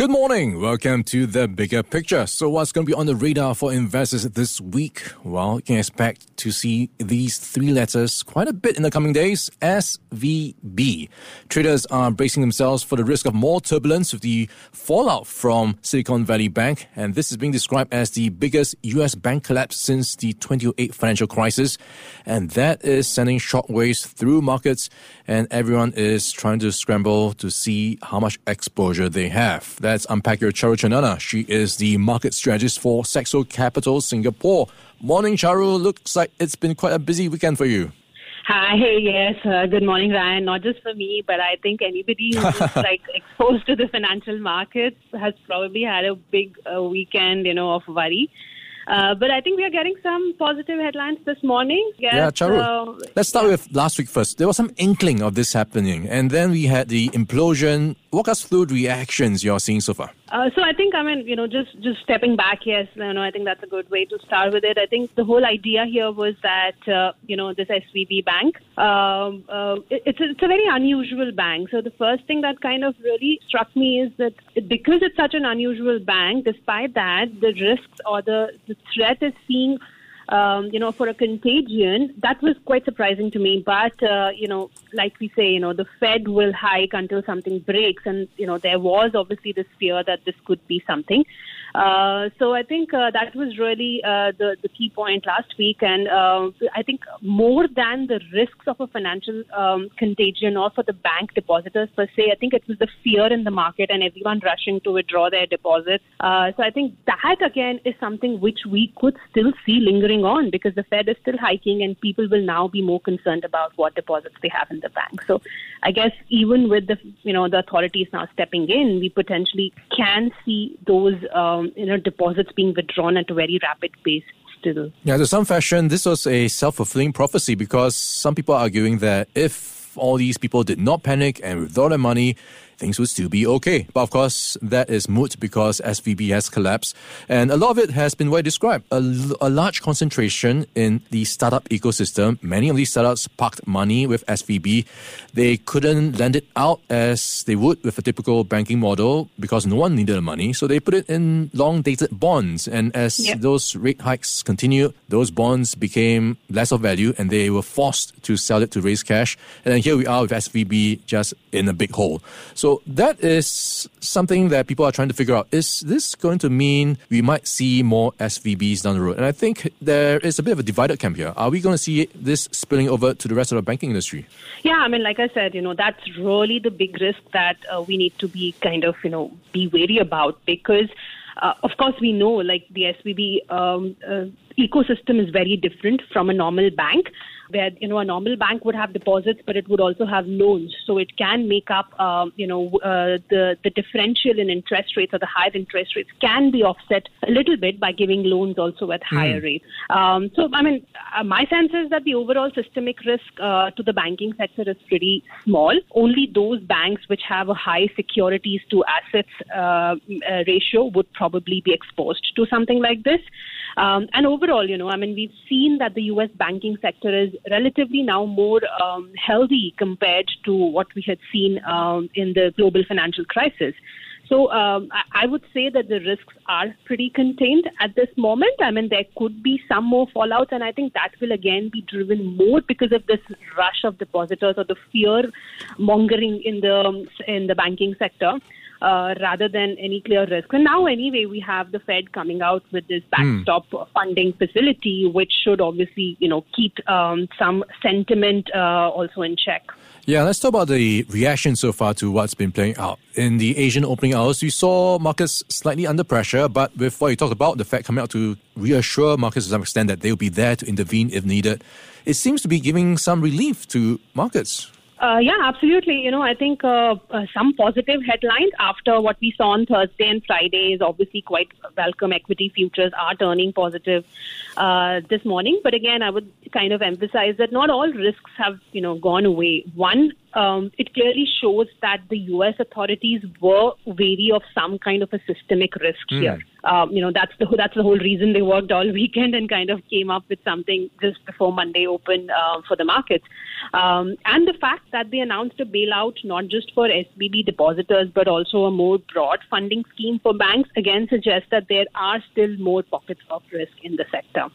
Good morning. Welcome to the bigger picture. So, what's going to be on the radar for investors this week? Well, you can expect to see these three letters quite a bit in the coming days SVB. Traders are bracing themselves for the risk of more turbulence with the fallout from Silicon Valley Bank, and this is being described as the biggest US bank collapse since the 2008 financial crisis. And that is sending shockwaves through markets, and everyone is trying to scramble to see how much exposure they have. Let's unpack your Charu Chanana. She is the market strategist for Saxo Capital Singapore. Morning, Charu. Looks like it's been quite a busy weekend for you. Hi, yes. Uh, good morning, Ryan. Not just for me, but I think anybody who's like exposed to the financial markets has probably had a big uh, weekend, you know, of worry. Uh, but I think we are getting some positive headlines this morning. Yes, yeah, Charu. Uh, Let's start yeah. with last week first. There was some inkling of this happening, and then we had the implosion. Walk us through the reactions you're seeing so far. Uh, so I think I mean you know just just stepping back, yes, you know I think that's a good way to start with it. I think the whole idea here was that uh, you know this SVB bank, um, uh, it, it's a, it's a very unusual bank. So the first thing that kind of really struck me is that because it's such an unusual bank, despite that, the risks or the the threat is seeing um, you know, for a contagion, that was quite surprising to me. But, uh, you know, like we say, you know, the Fed will hike until something breaks. And, you know, there was obviously this fear that this could be something. Uh, so I think uh, that was really uh, the, the key point last week. And uh, I think more than the risks of a financial um, contagion or for the bank depositors per se, I think it was the fear in the market and everyone rushing to withdraw their deposits. Uh, so I think that, again, is something which we could still see lingering on because the Fed is still hiking and people will now be more concerned about what deposits they have in the bank. So I guess even with the, you know, the authorities now stepping in, we potentially can see those um, you know deposits being withdrawn at a very rapid pace still. Yeah, to some fashion, this was a self fulfilling prophecy because some people are arguing that if all these people did not panic and withdraw their money, things would still be okay. But of course, that is moot because SVB has collapsed. And a lot of it has been well described. A, a large concentration in the startup ecosystem. Many of these startups parked money with SVB. They couldn't lend it out as they would with a typical banking model because no one needed the money. So they put it in long dated bonds. And as yep. those rate hikes continued, those bonds became less of value and they were forced to sell it to raise cash. And then here we are with SVB just in a big hole. So so that is something that people are trying to figure out. Is this going to mean we might see more SVBs down the road? And I think there is a bit of a divided camp here. Are we going to see this spilling over to the rest of the banking industry? Yeah, I mean, like I said, you know, that's really the big risk that uh, we need to be kind of, you know, be wary about because. Uh, of course, we know like the SVB um, uh, ecosystem is very different from a normal bank where you know a normal bank would have deposits, but it would also have loans. So it can make up, um, you know, uh, the the differential in interest rates or the higher interest rates can be offset a little bit by giving loans also at higher mm. rates. Um, so I mean, uh, my sense is that the overall systemic risk uh, to the banking sector is pretty small. Only those banks which have a high securities to assets uh, uh ratio would probably be exposed to something like this. Um, and overall, you know, I mean, we've seen that the U.S. banking sector is relatively now more um, healthy compared to what we had seen um, in the global financial crisis. So um, I would say that the risks are pretty contained at this moment. I mean, there could be some more fallout, and I think that will again be driven more because of this rush of depositors or the fear mongering in the in the banking sector uh, rather than any clear risk. And now, anyway, we have the Fed coming out with this backstop mm. funding facility, which should obviously, you know, keep um, some sentiment uh, also in check. Yeah, let's talk about the reaction so far to what's been playing out. In the Asian opening hours, we saw markets slightly under pressure, but with what you talked about, the Fed coming out to reassure markets to some extent that they'll be there to intervene if needed, it seems to be giving some relief to markets. Uh, yeah, absolutely. You know, I think uh, uh, some positive headlines after what we saw on Thursday and Friday is obviously quite welcome. Equity futures are turning positive uh, this morning. But again, I would kind of emphasize that not all risks have, you know, gone away. One um, it clearly shows that the U.S. authorities were wary of some kind of a systemic risk mm. here. Um, you know, that's the that's the whole reason they worked all weekend and kind of came up with something just before Monday open uh, for the markets. Um, and the fact that they announced a bailout not just for SVB depositors but also a more broad funding scheme for banks again suggests that there are still more pockets of risk in the sector.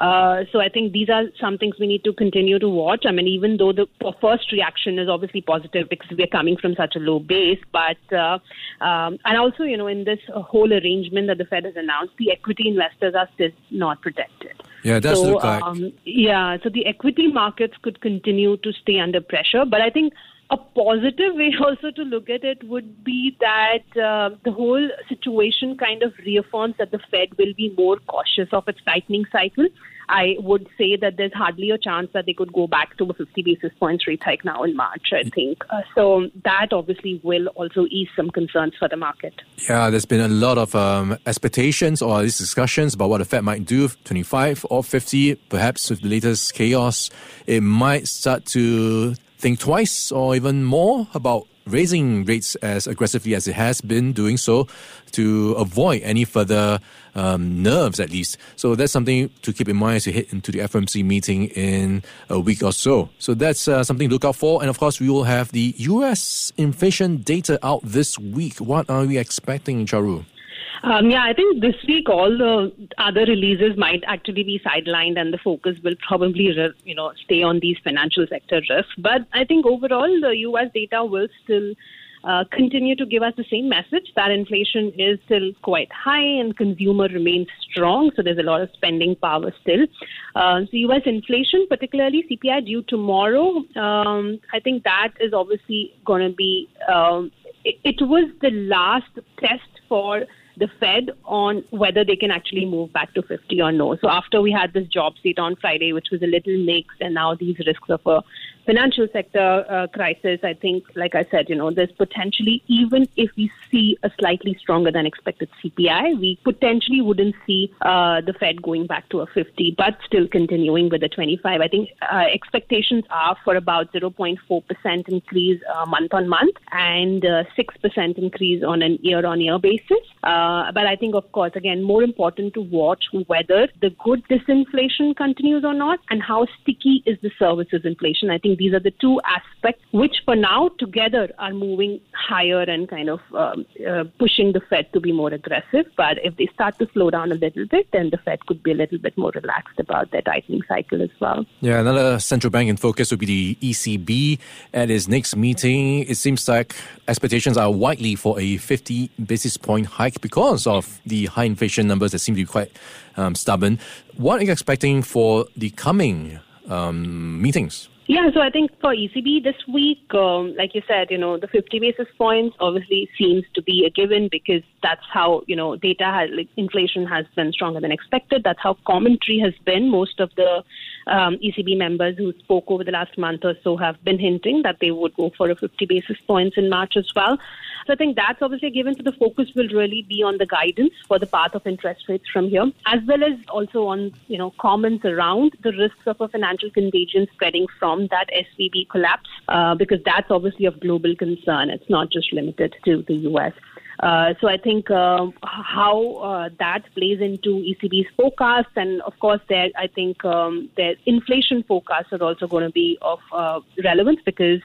Uh, so I think these are some things we need to continue to watch. I mean, even though the first reaction is obviously positive because we're coming from such a low base, but uh, um, and also you know in this whole arrangement that the Fed has announced, the equity investors are still not protected. Yeah, that's so, look like. Um, yeah, so the equity markets could continue to stay under pressure, but I think a positive way also to look at it would be that uh, the whole situation kind of reaffirms that the Fed will be more cautious of its tightening cycle. I would say that there's hardly a chance that they could go back to a 50 basis points rate hike now in March, I think. Uh, so that obviously will also ease some concerns for the market. Yeah, there's been a lot of um, expectations or these discussions about what the Fed might do, 25 or 50. Perhaps with the latest chaos, it might start to think twice or even more about raising rates as aggressively as it has been doing so to avoid any further um, nerves, at least. So that's something to keep in mind as you head into the FOMC meeting in a week or so. So that's uh, something to look out for. And of course, we will have the US inflation data out this week. What are we expecting, Charu? Um, yeah, I think this week all the other releases might actually be sidelined, and the focus will probably, you know, stay on these financial sector risks. But I think overall, the U.S. data will still. Uh, continue to give us the same message that inflation is still quite high and consumer remains strong. So there's a lot of spending power still. Uh, so U.S. inflation, particularly CPI due tomorrow, um, I think that is obviously going to be. Um, it, it was the last test for the Fed on whether they can actually move back to 50 or no. So after we had this job seat on Friday, which was a little mixed, and now these risks of a financial sector uh, crisis, I think, like I said, you know, there's potentially, even if we see a slightly stronger than expected CPI, we potentially wouldn't see uh, the Fed going back to a 50, but still continuing with a 25. I think uh, expectations are for about 0.4% increase uh, month on month and 6% uh, increase on an year on year basis. Uh, but I think, of course, again, more important to watch whether the good disinflation continues or not and how sticky is the services inflation. I think these are the two aspects which, for now, together are moving higher and kind of um, uh, pushing the Fed to be more aggressive. But if they start to slow down a little bit, then the Fed could be a little bit more relaxed about their tightening cycle as well. Yeah, another central bank in focus would be the ECB at its next meeting. It seems like expectations are widely for a 50 basis point hike because of the high inflation numbers that seem to be quite um, stubborn. What are you expecting for the coming um, meetings? Yeah, so I think for ECB this week, um, like you said, you know, the 50 basis points obviously seems to be a given because that's how, you know, data has, like, inflation has been stronger than expected. That's how commentary has been. Most of the um, ECB members who spoke over the last month or so have been hinting that they would go for a 50 basis points in March as well. So I think that's obviously given. So the focus will really be on the guidance for the path of interest rates from here, as well as also on you know comments around the risks of a financial contagion spreading from that SVB collapse, uh, because that's obviously of global concern. It's not just limited to the U.S. Uh, so I think uh, how uh, that plays into ECB's forecast, and of course, there I think um, their inflation forecasts are also going to be of uh, relevance because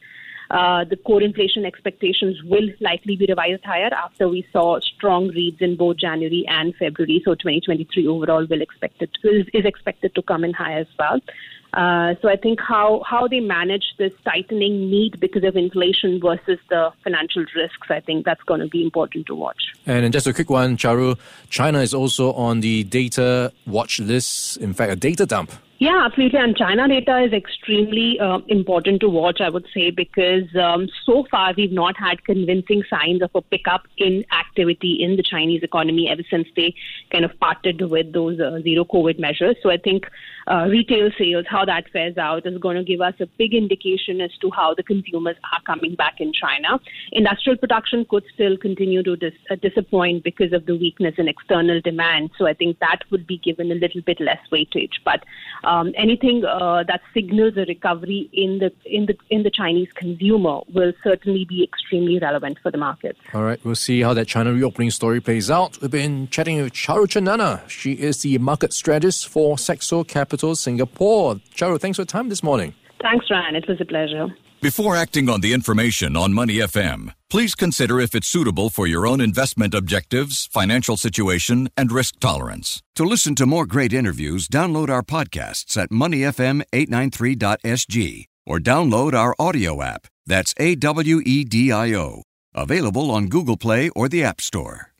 uh, the core inflation expectations will likely be revised higher after we saw strong reads in both January and February. So 2023 overall will expected is, is expected to come in higher as well. Uh, so I think how, how they manage this tightening need because of inflation versus the financial risks, I think that's going to be important to watch. And just a quick one, Charu, China is also on the data watch list. In fact, a data dump yeah, absolutely. And China data is extremely uh, important to watch, I would say, because um, so far we've not had convincing signs of a pickup in activity in the Chinese economy ever since they kind of parted with those uh, zero COVID measures. So I think uh, retail sales, how how that fares out is going to give us a big indication as to how the consumers are coming back in China. Industrial production could still continue to dis- uh, disappoint because of the weakness in external demand. So I think that would be given a little bit less weightage. But um, anything uh, that signals a recovery in the in the in the Chinese consumer will certainly be extremely relevant for the market. All right, we'll see how that China reopening story plays out. We've been chatting with Charu Chanana. She is the market strategist for Saxo Capital Singapore. Charu, thanks for your time this morning. Thanks, Ryan. It was a pleasure. Before acting on the information on Money FM, please consider if it's suitable for your own investment objectives, financial situation, and risk tolerance. To listen to more great interviews, download our podcasts at moneyfm893.sg or download our audio app. That's A W E D I O. Available on Google Play or the App Store.